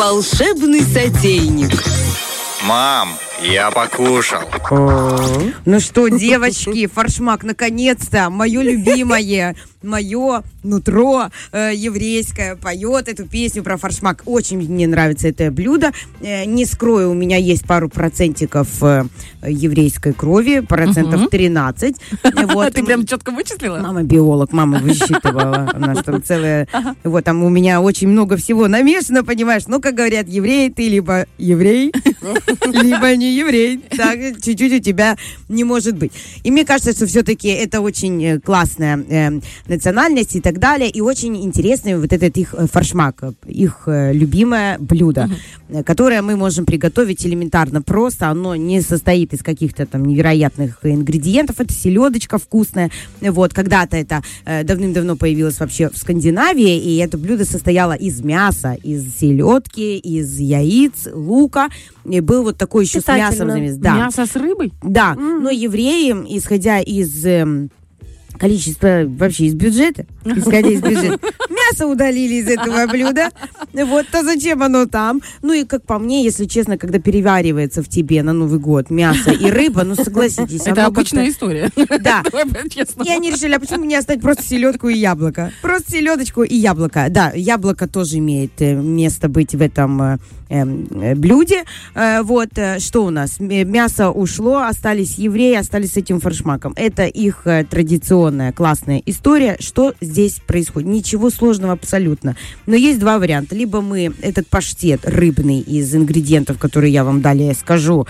Волшебный сотейник. Мам, я покушал. Ну что, девочки, форшмак, наконец-то, мое любимое, мое нутро э, еврейское поет эту песню про форшмак. Очень мне нравится это блюдо. Э, не скрою, у меня есть пару процентиков э, еврейской крови, процентов 13. Вот. Ты прям четко вычислила? Мама биолог, мама высчитывала. У нас там целая... Вот там у меня очень много всего намешано, понимаешь? Ну, как говорят, еврей, ты либо еврей, либо не еврей. Так, чуть-чуть у тебя не может быть. И мне кажется, что все-таки это очень э, классная э, национальность и так далее. И очень интересный вот этот их э, форшмак, их э, любимое блюдо, э, которое мы можем приготовить элементарно просто. Оно не состоит из каких-то там невероятных ингредиентов. Это селедочка вкусная. Вот, когда-то это э, давным-давно появилось вообще в Скандинавии, и это блюдо состояло из мяса, из селедки, из яиц, лука. И был вот такой еще с мясом. Да. Мясо с рыбой? Да, но евреи, исходя из количества, вообще из бюджета, исходя из бюджета, мясо удалили из этого блюда. Вот, то зачем оно там? Ну и, как по мне, если честно, когда переваривается в тебе на Новый год мясо и рыба, ну согласитесь. Это обычная история. Да. И они решили, а почему не оставить просто селедку и яблоко? Просто селедочку и яблоко. Да, яблоко тоже имеет э, место быть в этом э, эм, э, блюде. Вот, что у нас? Мясо ушло, остались евреи, остались с этим форшмаком. Это их традиционная классная история. Что здесь происходит? Ничего сложного абсолютно. Но есть два варианта. Либо мы этот паштет рыбный из ингредиентов, которые я вам далее скажу,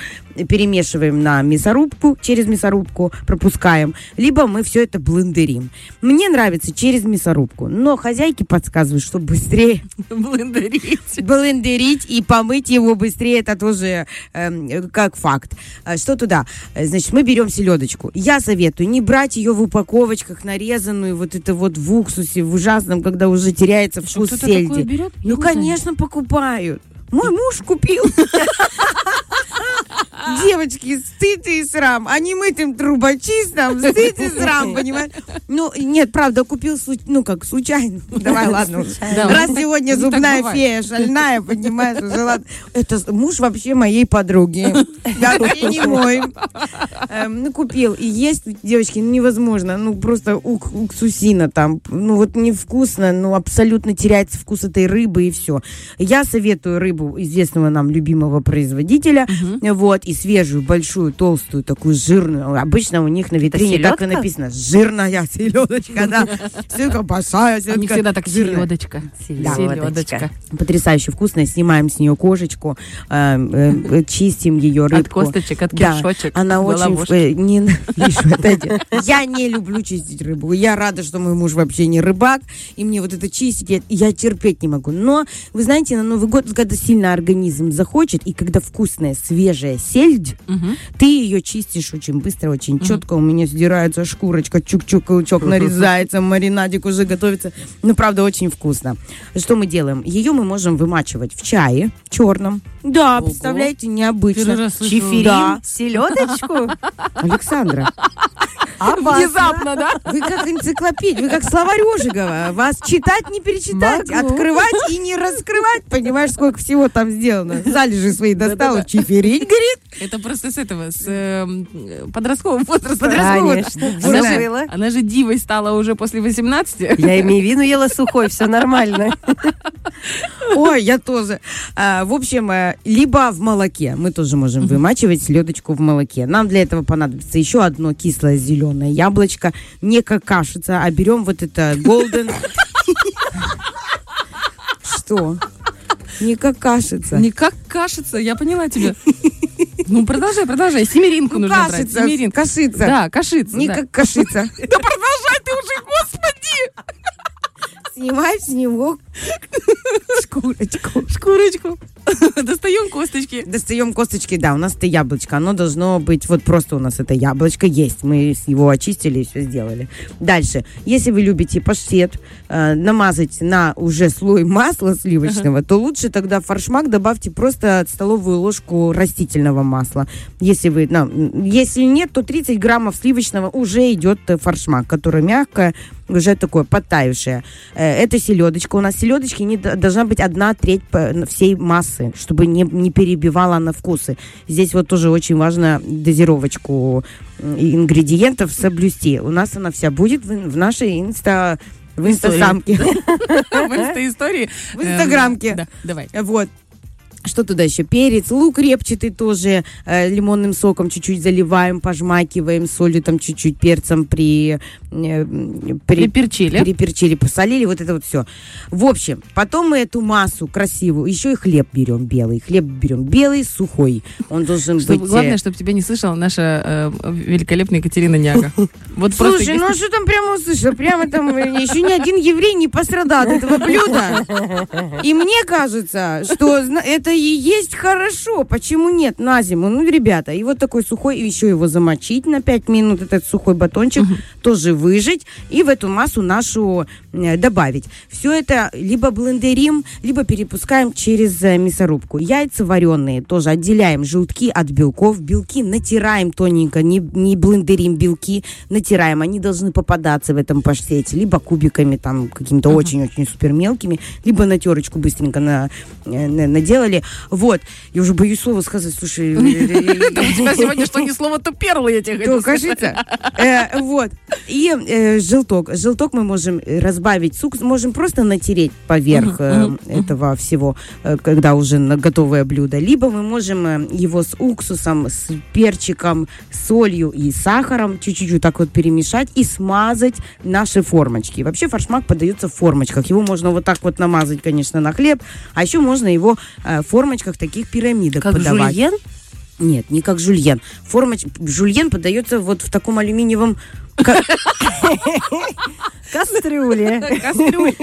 перемешиваем на мясорубку, через мясорубку пропускаем, либо мы все это блендерим. Мне нравится через мясорубку, но хозяйки подсказывают, что быстрее Блендерить. блендерить и помыть его быстрее, это тоже эм, как факт. А Что туда? Э, Значит, мы берем селедочку. Я советую не брать ее в упаковочках, нарезанную, вот это вот в уксусе, в ужасном, когда уже теряется Что, вкус такое сельди. берет? Ну, конечно, покупают. Мой муж купил. Девочки, стыд и срам. А не мытым трубочистом, стыд и срам, понимаешь? Ну, нет, правда, купил, ну, как, случайно. Давай, ладно. Раз сегодня зубная фея шальная, понимаешь, уже ладно. Это муж вообще моей подруги. Вообще не мой. Эм, Ну, купил. И есть, девочки, ну, невозможно. Ну, просто ук- уксусина там. Ну, вот невкусно, ну, абсолютно теряется вкус этой рыбы и все. Я советую рыбу известного нам любимого производителя. Вот, и свежую, большую, толстую, такую жирную. Обычно у них на витрине так и написано. Жирная селедочка, да. Селедка большая, селедка всегда так селедочка. Селедочка. Потрясающе вкусная. Снимаем с нее кожечку, э, э, чистим ее От рыбку. косточек, от кишочек. Она очень... э, Не. Я не люблю чистить рыбу. Я рада, что мой муж вообще не рыбак. И мне вот это чистить, я, терпеть не могу. Но, вы знаете, на Новый год, когда сильно организм захочет, и когда вкусная, свежая сельдь, Мгм. ты ее чистишь очень быстро, очень четко. У меня сдирается шкурочка, чук-чук, каучок нарезается, маринадик уже готовится. Ну, правда, очень вкусно. Что мы делаем? Ее мы можем вымачивать в чае черном. Да, Ого. представляете, необычно. Чифирин. Да. Селедочку? Александра, Опасно. Внезапно, да? вы как энциклопедия, вы как словарь Ожегова. Вас читать не перечитать, Могу. открывать и не раскрывать. Понимаешь, сколько всего там сделано. Залежи свои достала, чифирин, говорит. Это просто с этого, с эм, подросткового возраста. Подросткового. Она же, она же дивой стала уже после 18. Я имею вину ела сухой, все нормально. Ой, я тоже. А, в общем, э, либо в молоке. Мы тоже можем вымачивать селедочку в молоке. Нам для этого понадобится еще одно кислое зеленое яблочко. Не какашица, а берем вот это golden... Что? Не какашица. Не как кашица, я поняла тебя. Ну, продолжай, продолжай. Семеринку Ну, нужно брать. кашица, Семеринку. кашица. Да, кашица. Не да. как кашица. Да продолжай ты уже, господи! Снимай с него шкурочку. Шкурочку. Достаем косточки. Достаем косточки, да, у нас это яблочко. Оно должно быть, вот просто у нас это яблочко есть. Мы его очистили и все сделали. Дальше. Если вы любите паштет, э, намазать на уже слой масла сливочного, то лучше тогда в форшмак добавьте просто столовую ложку растительного масла. Если вы, ну, если нет, то 30 граммов сливочного уже идет форшмак, который мягкое, уже такое подтаявшее. Э, Это селедочка. У нас селедочки не должна быть одна треть всей массы, чтобы не, не перебивала на вкусы. Здесь вот тоже очень важно дозировочку ингредиентов соблюсти. У нас она вся будет в, в нашей инста... В инстасамке. В инста-истории. В инстаграмке. Эм, Да, давай. Вот. Что туда еще? Перец, лук репчатый тоже э, лимонным соком чуть-чуть заливаем, пожмакиваем, солью там чуть-чуть, перцем при, э, при, Приперчили. переперчили, посолили, вот это вот все. В общем, потом мы эту массу красивую, еще и хлеб берем белый. Хлеб берем белый, сухой. Он должен Чтобы- быть... э, главное, чтобы тебя не слышала наша э, великолепная Екатерина Няга. Вот Слушай, ну а что там прямо услышала? Прямо там э, еще ни один еврей не пострадал от этого блюда. И мне кажется, что зна- это и есть хорошо. Почему нет на зиму? Ну, ребята, и вот такой сухой, и еще его замочить на 5 минут, этот сухой батончик, тоже выжать и в эту массу нашу э, добавить. Все это либо блендерим, либо перепускаем через э, мясорубку. Яйца вареные тоже отделяем желтки от белков. Белки натираем тоненько, не, не блендерим белки, натираем. Они должны попадаться в этом паштете, либо кубиками там какими-то очень-очень супер мелкими, либо на терочку быстренько на, э, на- наделали. Вот. Я уже боюсь слова сказать, слушай. У тебя сегодня что ни слова, то перлы я тебе хочу сказать. Э, Вот. И э, желток. Желток мы можем э, разбавить. Сук можем просто натереть поверх э, этого всего, э, когда уже готовое блюдо. Либо мы можем э, его с уксусом, с перчиком, солью и сахаром чуть-чуть вот так вот перемешать и смазать наши формочки. Вообще форшмак подается в формочках. Его можно вот так вот намазать, конечно, на хлеб, а еще можно его э, формочках таких пирамидок Как подавать. жульен? Нет, не как жульен. Формоч... Жульен подается вот в таком алюминиевом... ка- Кастрюле. Кастрюль.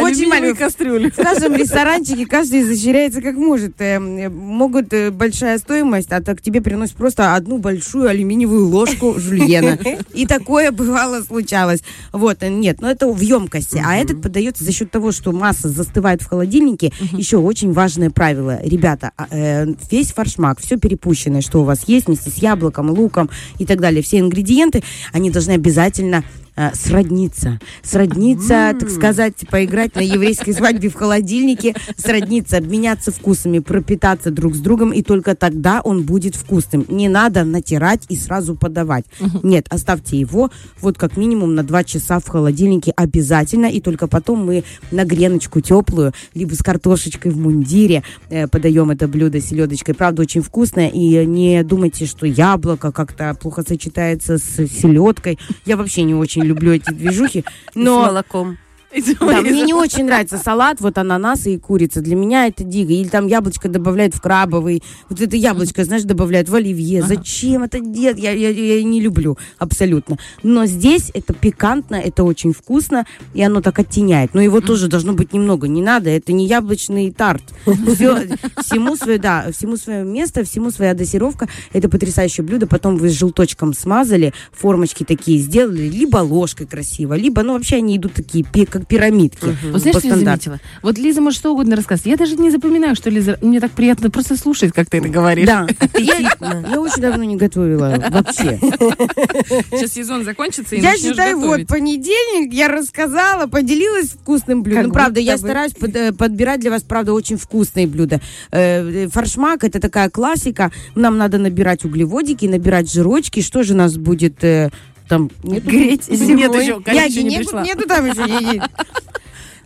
Очень кастрюли. В каждом ресторанчике каждый изощряется как может. Эм, э, Могут э, большая стоимость, а так тебе приносят просто одну большую алюминиевую ложку жульена. И такое бывало случалось. Вот, э, нет, но это в емкости. А этот подается за счет того, что масса застывает в холодильнике. Еще очень важное правило. Ребята, а, весь форшмак, все перепущенное, что у вас есть вместе с яблоком, луком и так далее, все ингредиенты, они должны обязательно э, сродниться. Сродниться, так сказать, поиграть на еврейской свадьбе в холодильнике, сродниться, обменяться вкусами, пропитаться друг с другом, и только тогда он будет вкусным. Не надо натирать и сразу подавать. Нет, оставьте его вот как минимум на 2 часа в холодильнике обязательно, и только потом мы на греночку теплую, либо с картошечкой в мундире э, подаем это блюдо селедочкой. Правда, очень вкусное, и не думайте, что яблоко как-то плохо сочетается с селедкой. Я вообще не очень люблю эти движухи, С но... молоком. Да, мне не очень нравится салат, вот ананасы и курица. Для меня это дико. Или там яблочко добавляют в крабовый. Вот это яблочко, знаешь, добавляют в оливье. Зачем это делать? Я, я, я не люблю абсолютно. Но здесь это пикантно, это очень вкусно, и оно так оттеняет. Но его тоже должно быть немного. Не надо, это не яблочный тарт. Всё- всему свое, да, всему свое место, всему своя дозировка. Это потрясающее блюдо. Потом вы с желточком смазали, формочки такие сделали, либо ложкой красиво, либо, ну, вообще они идут такие, пи- как пирамидки. Вот знаешь, что я заметила? Вот Лиза может что угодно рассказать. Я даже не запоминаю, что Лиза... Мне так приятно просто слушать, как ты это говоришь. Да, я, я очень давно не готовила вообще. Сейчас сезон закончится, и Я считаю, вот, готовить. понедельник я рассказала, поделилась вкусным блюдом. Как Ну, правда, я стараюсь под- э, подбирать для вас, правда, очень вкусные блюда. Э, э, Форшмак это такая классика. Нам надо набирать углеводики, набирать жирочки. Что же нас будет там нету? Греть Нет зимой. еще, Галя Яги еще не нету, нету там еще. яги.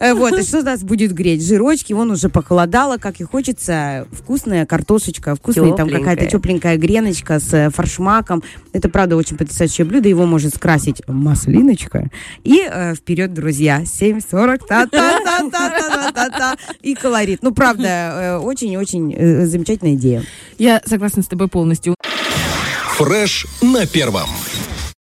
Э, Вот, и что нас будет греть? Жирочки, вон уже похолодало, как и хочется. Вкусная картошечка, вкусная там какая-то тепленькая греночка с э, форшмаком. Это, правда, очень потрясающее блюдо. Его может скрасить маслиночка. И э, вперед, друзья. 7.40. Та-та-та-та-та-та-та. И колорит. Ну, правда, э, очень-очень э, замечательная идея. Я согласна с тобой полностью. Фреш на первом.